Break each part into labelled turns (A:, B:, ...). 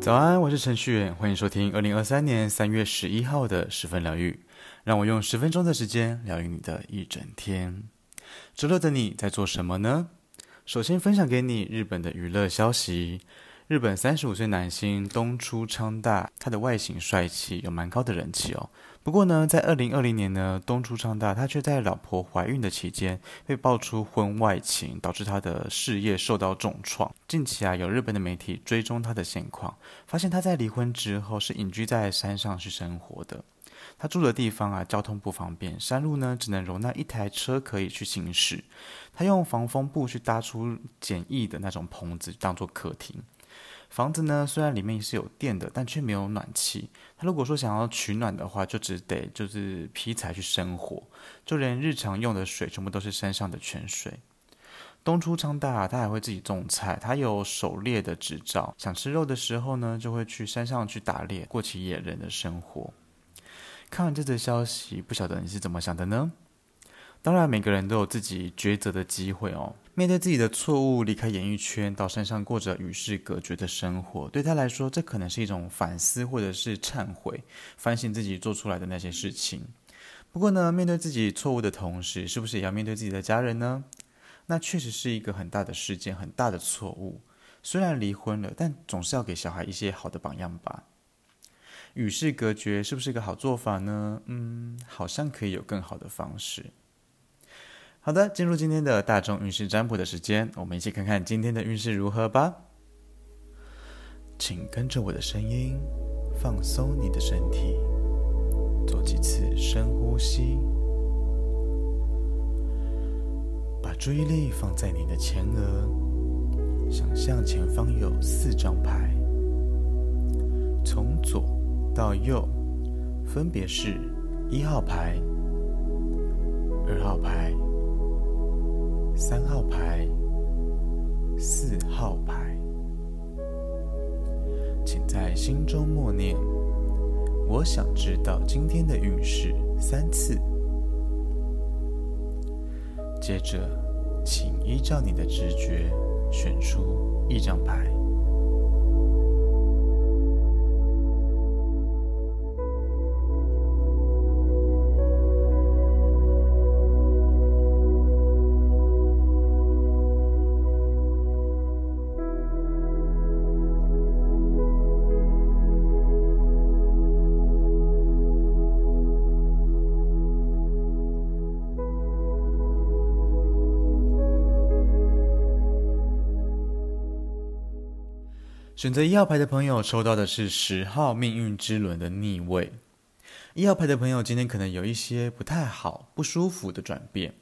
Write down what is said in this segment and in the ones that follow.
A: 早安，我是程序员，欢迎收听二零二三年三月十一号的十分疗愈。让我用十分钟的时间疗愈你的一整天。周六的你在做什么呢？首先分享给你日本的娱乐消息。日本三十五岁男星东出昌大，他的外形帅气，有蛮高的人气哦。不过呢，在二零二零年呢，东出昌大他却在老婆怀孕的期间被爆出婚外情，导致他的事业受到重创。近期啊，有日本的媒体追踪他的现况，发现他在离婚之后是隐居在山上去生活的。他住的地方啊，交通不方便，山路呢只能容纳一台车可以去行驶。他用防风布去搭出简易的那种棚子，当做客厅。房子呢，虽然里面是有电的，但却没有暖气。他如果说想要取暖的话，就只得就是劈柴去生火，就连日常用的水全部都是山上的泉水。东出昌大，他还会自己种菜，他有狩猎的执照，想吃肉的时候呢，就会去山上去打猎，过起野人的生活。看完这则消息，不晓得你是怎么想的呢？当然，每个人都有自己抉择的机会哦。面对自己的错误，离开演艺圈，到山上过着与世隔绝的生活，对他来说，这可能是一种反思，或者是忏悔，反省自己做出来的那些事情。不过呢，面对自己错误的同时，是不是也要面对自己的家人呢？那确实是一个很大的事件，很大的错误。虽然离婚了，但总是要给小孩一些好的榜样吧。与世隔绝是不是一个好做法呢？嗯，好像可以有更好的方式。好的，进入今天的大众运势占卜的时间，我们一起看看今天的运势如何吧。请跟着我的声音，放松你的身体，做几次深呼吸，把注意力放在你的前额，想象前方有四张牌，从左到右，分别是一号牌、二号牌。三号牌，四号牌，请在心中默念：“我想知道今天的运势三次。”接着，请依照你的直觉选出一张牌。选择一号牌的朋友抽到的是十号命运之轮的逆位。一号牌的朋友今天可能有一些不太好、不舒服的转变，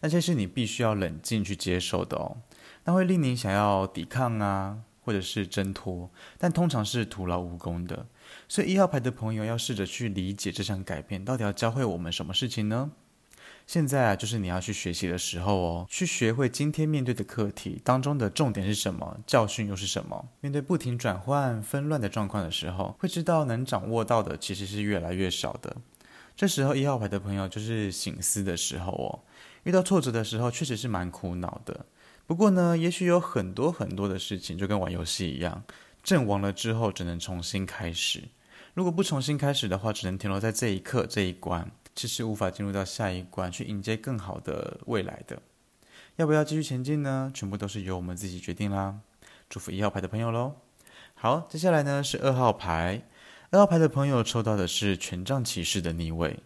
A: 那些是你必须要冷静去接受的哦。那会令你想要抵抗啊，或者是挣脱，但通常是徒劳无功的。所以一号牌的朋友要试着去理解这项改变到底要教会我们什么事情呢？现在啊，就是你要去学习的时候哦，去学会今天面对的课题当中的重点是什么，教训又是什么。面对不停转换、纷乱的状况的时候，会知道能掌握到的其实是越来越少的。这时候一号牌的朋友就是醒思的时候哦。遇到挫折的时候，确实是蛮苦恼的。不过呢，也许有很多很多的事情就跟玩游戏一样，阵亡了之后只能重新开始。如果不重新开始的话，只能停留在这一刻这一关。其实无法进入到下一关，去迎接更好的未来的。要不要继续前进呢？全部都是由我们自己决定啦。祝福一号牌的朋友喽。好，接下来呢是二号牌。二号牌的朋友抽到的是权杖骑士的逆位。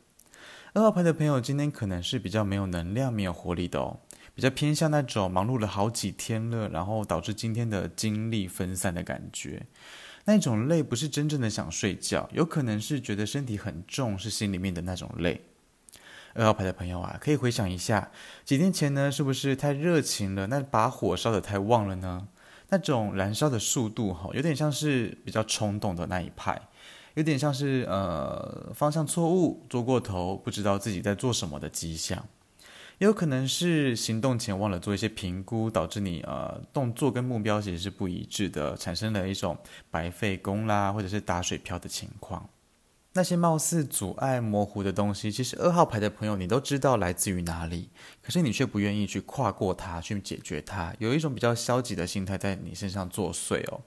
A: 二号牌的朋友今天可能是比较没有能量、没有活力的哦，比较偏向那种忙碌了好几天了，然后导致今天的精力分散的感觉。那种累不是真正的想睡觉，有可能是觉得身体很重，是心里面的那种累。二号牌的朋友啊，可以回想一下，几天前呢，是不是太热情了？那把火烧得太旺了呢？那种燃烧的速度哈，有点像是比较冲动的那一派，有点像是呃方向错误、做过头、不知道自己在做什么的迹象。也有可能是行动前忘了做一些评估，导致你呃动作跟目标其实是不一致的，产生了一种白费功啦，或者是打水漂的情况。那些貌似阻碍模糊的东西，其实二号牌的朋友你都知道来自于哪里，可是你却不愿意去跨过它，去解决它，有一种比较消极的心态在你身上作祟哦。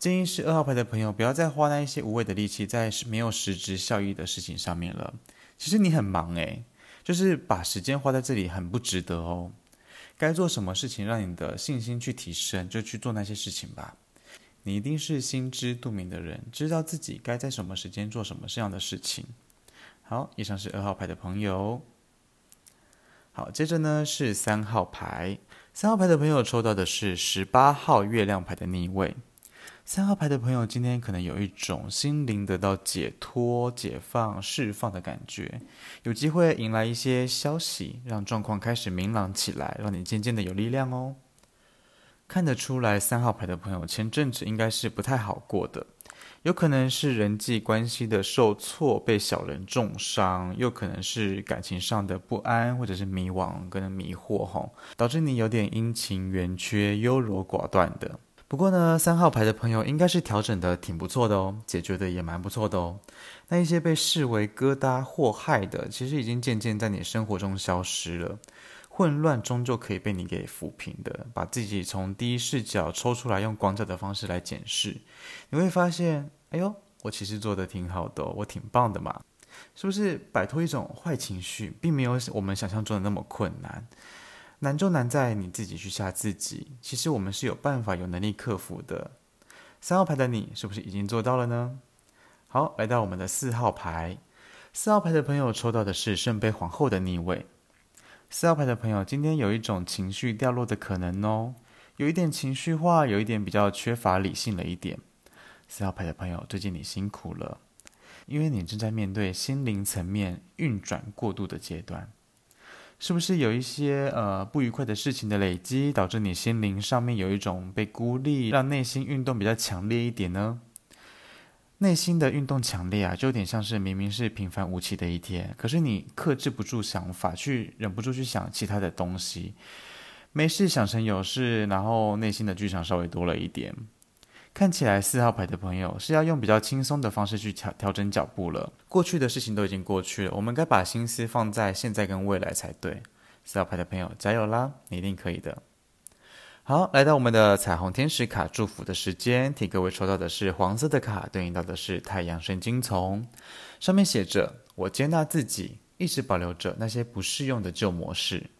A: 建议是二号牌的朋友不要再花那一些无谓的力气在没有实质效益的事情上面了。其实你很忙诶，就是把时间花在这里很不值得哦。该做什么事情让你的信心去提升，就去做那些事情吧。你一定是心知肚明的人，知道自己该在什么时间做什么这样的事情。好，以上是二号牌的朋友。好，接着呢是三号牌，三号牌的朋友抽到的是十八号月亮牌的逆位。三号牌的朋友今天可能有一种心灵得到解脱、解放、释放的感觉，有机会迎来一些消息，让状况开始明朗起来，让你渐渐的有力量哦。看得出来，三号牌的朋友前阵子应该是不太好过的，有可能是人际关系的受挫，被小人重伤，又可能是感情上的不安，或者是迷惘跟迷惑，吼，导致你有点阴晴圆缺、优柔寡断的。不过呢，三号牌的朋友应该是调整的挺不错的哦，解决的也蛮不错的哦。那一些被视为疙瘩祸害的，其实已经渐渐在你生活中消失了。混乱终究可以被你给抚平的，把自己从第一视角抽出来，用广角的方式来检视，你会发现，哎呦，我其实做得挺好的，我挺棒的嘛，是不是？摆脱一种坏情绪，并没有我们想象中的那么困难，难就难在你自己去吓自己。其实我们是有办法、有能力克服的。三号牌的你，是不是已经做到了呢？好，来到我们的四号牌，四号牌的朋友抽到的是圣杯皇后的逆位。四号牌的朋友，今天有一种情绪掉落的可能哦，有一点情绪化，有一点比较缺乏理性了一点。四号牌的朋友，最近你辛苦了，因为你正在面对心灵层面运转过度的阶段，是不是有一些呃不愉快的事情的累积，导致你心灵上面有一种被孤立，让内心运动比较强烈一点呢？内心的运动强烈啊，就有点像是明明是平凡无奇的一天，可是你克制不住想法，去忍不住去想其他的东西，没事想成有事，然后内心的剧场稍微多了一点。看起来四号牌的朋友是要用比较轻松的方式去调调整脚步了。过去的事情都已经过去了，我们该把心思放在现在跟未来才对。四号牌的朋友加油啦，你一定可以的。好，来到我们的彩虹天使卡祝福的时间，替各位抽到的是黄色的卡，对应到的是太阳神经丛，上面写着：“我接纳自己，一直保留着那些不适用的旧模式。”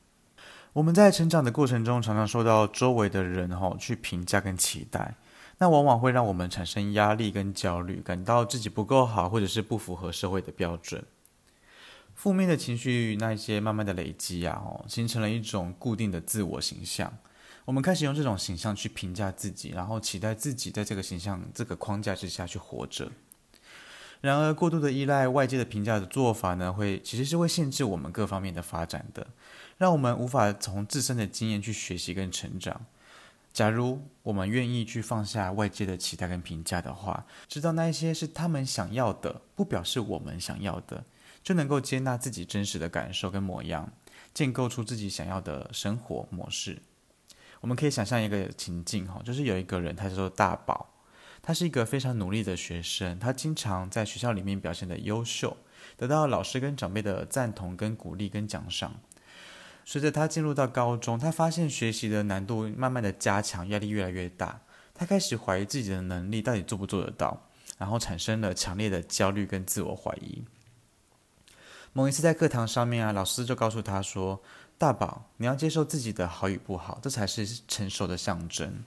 A: 我们在成长的过程中，常常受到周围的人吼去评价跟期待，那往往会让我们产生压力跟焦虑，感到自己不够好，或者是不符合社会的标准。负面的情绪那一些慢慢的累积啊，哦，形成了一种固定的自我形象。我们开始用这种形象去评价自己，然后期待自己在这个形象、这个框架之下去活着。然而，过度的依赖外界的评价的做法呢，会其实是会限制我们各方面的发展的，让我们无法从自身的经验去学习跟成长。假如我们愿意去放下外界的期待跟评价的话，知道那一些是他们想要的，不表示我们想要的，就能够接纳自己真实的感受跟模样，建构出自己想要的生活模式。我们可以想象一个情境哈，就是有一个人，他叫做大宝，他是一个非常努力的学生，他经常在学校里面表现得优秀，得到老师跟长辈的赞同跟鼓励跟奖赏。随着他进入到高中，他发现学习的难度慢慢的加强，压力越来越大，他开始怀疑自己的能力到底做不做得到，然后产生了强烈的焦虑跟自我怀疑。某一次在课堂上面啊，老师就告诉他说，大宝，你要接受自己的好与不好，这才是成熟的象征。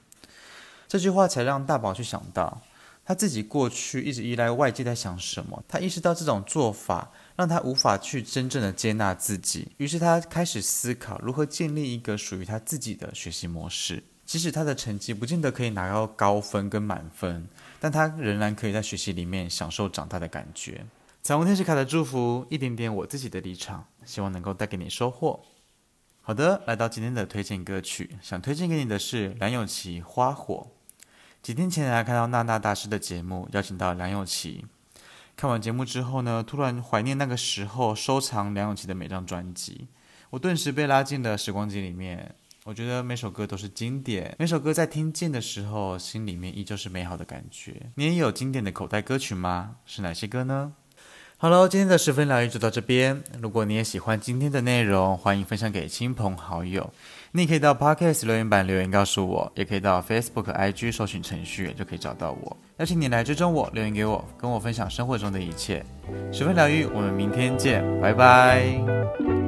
A: 这句话才让大宝去想到，他自己过去一直依赖外界在想什么。他意识到这种做法让他无法去真正的接纳自己，于是他开始思考如何建立一个属于他自己的学习模式。即使他的成绩不见得可以拿到高分跟满分，但他仍然可以在学习里面享受长大的感觉。彩虹天使卡的祝福，一点点我自己的立场，希望能够带给你收获。好的，来到今天的推荐歌曲，想推荐给你的是梁咏琪《花火》。几天前来看到娜娜大师的节目，邀请到梁咏琪。看完节目之后呢，突然怀念那个时候收藏梁咏琪的每张专辑，我顿时被拉进了时光机里面。我觉得每首歌都是经典，每首歌在听见的时候，心里面依旧是美好的感觉。你也有经典的口袋歌曲吗？是哪些歌呢？好喽，今天的十分疗愈就到这边。如果你也喜欢今天的内容，欢迎分享给亲朋好友。你可以到 Podcast 留言板留言告诉我，也可以到 Facebook、IG 搜寻程序就可以找到我。邀请你来追踪我，留言给我，跟我分享生活中的一切。十分疗愈，我们明天见，拜拜。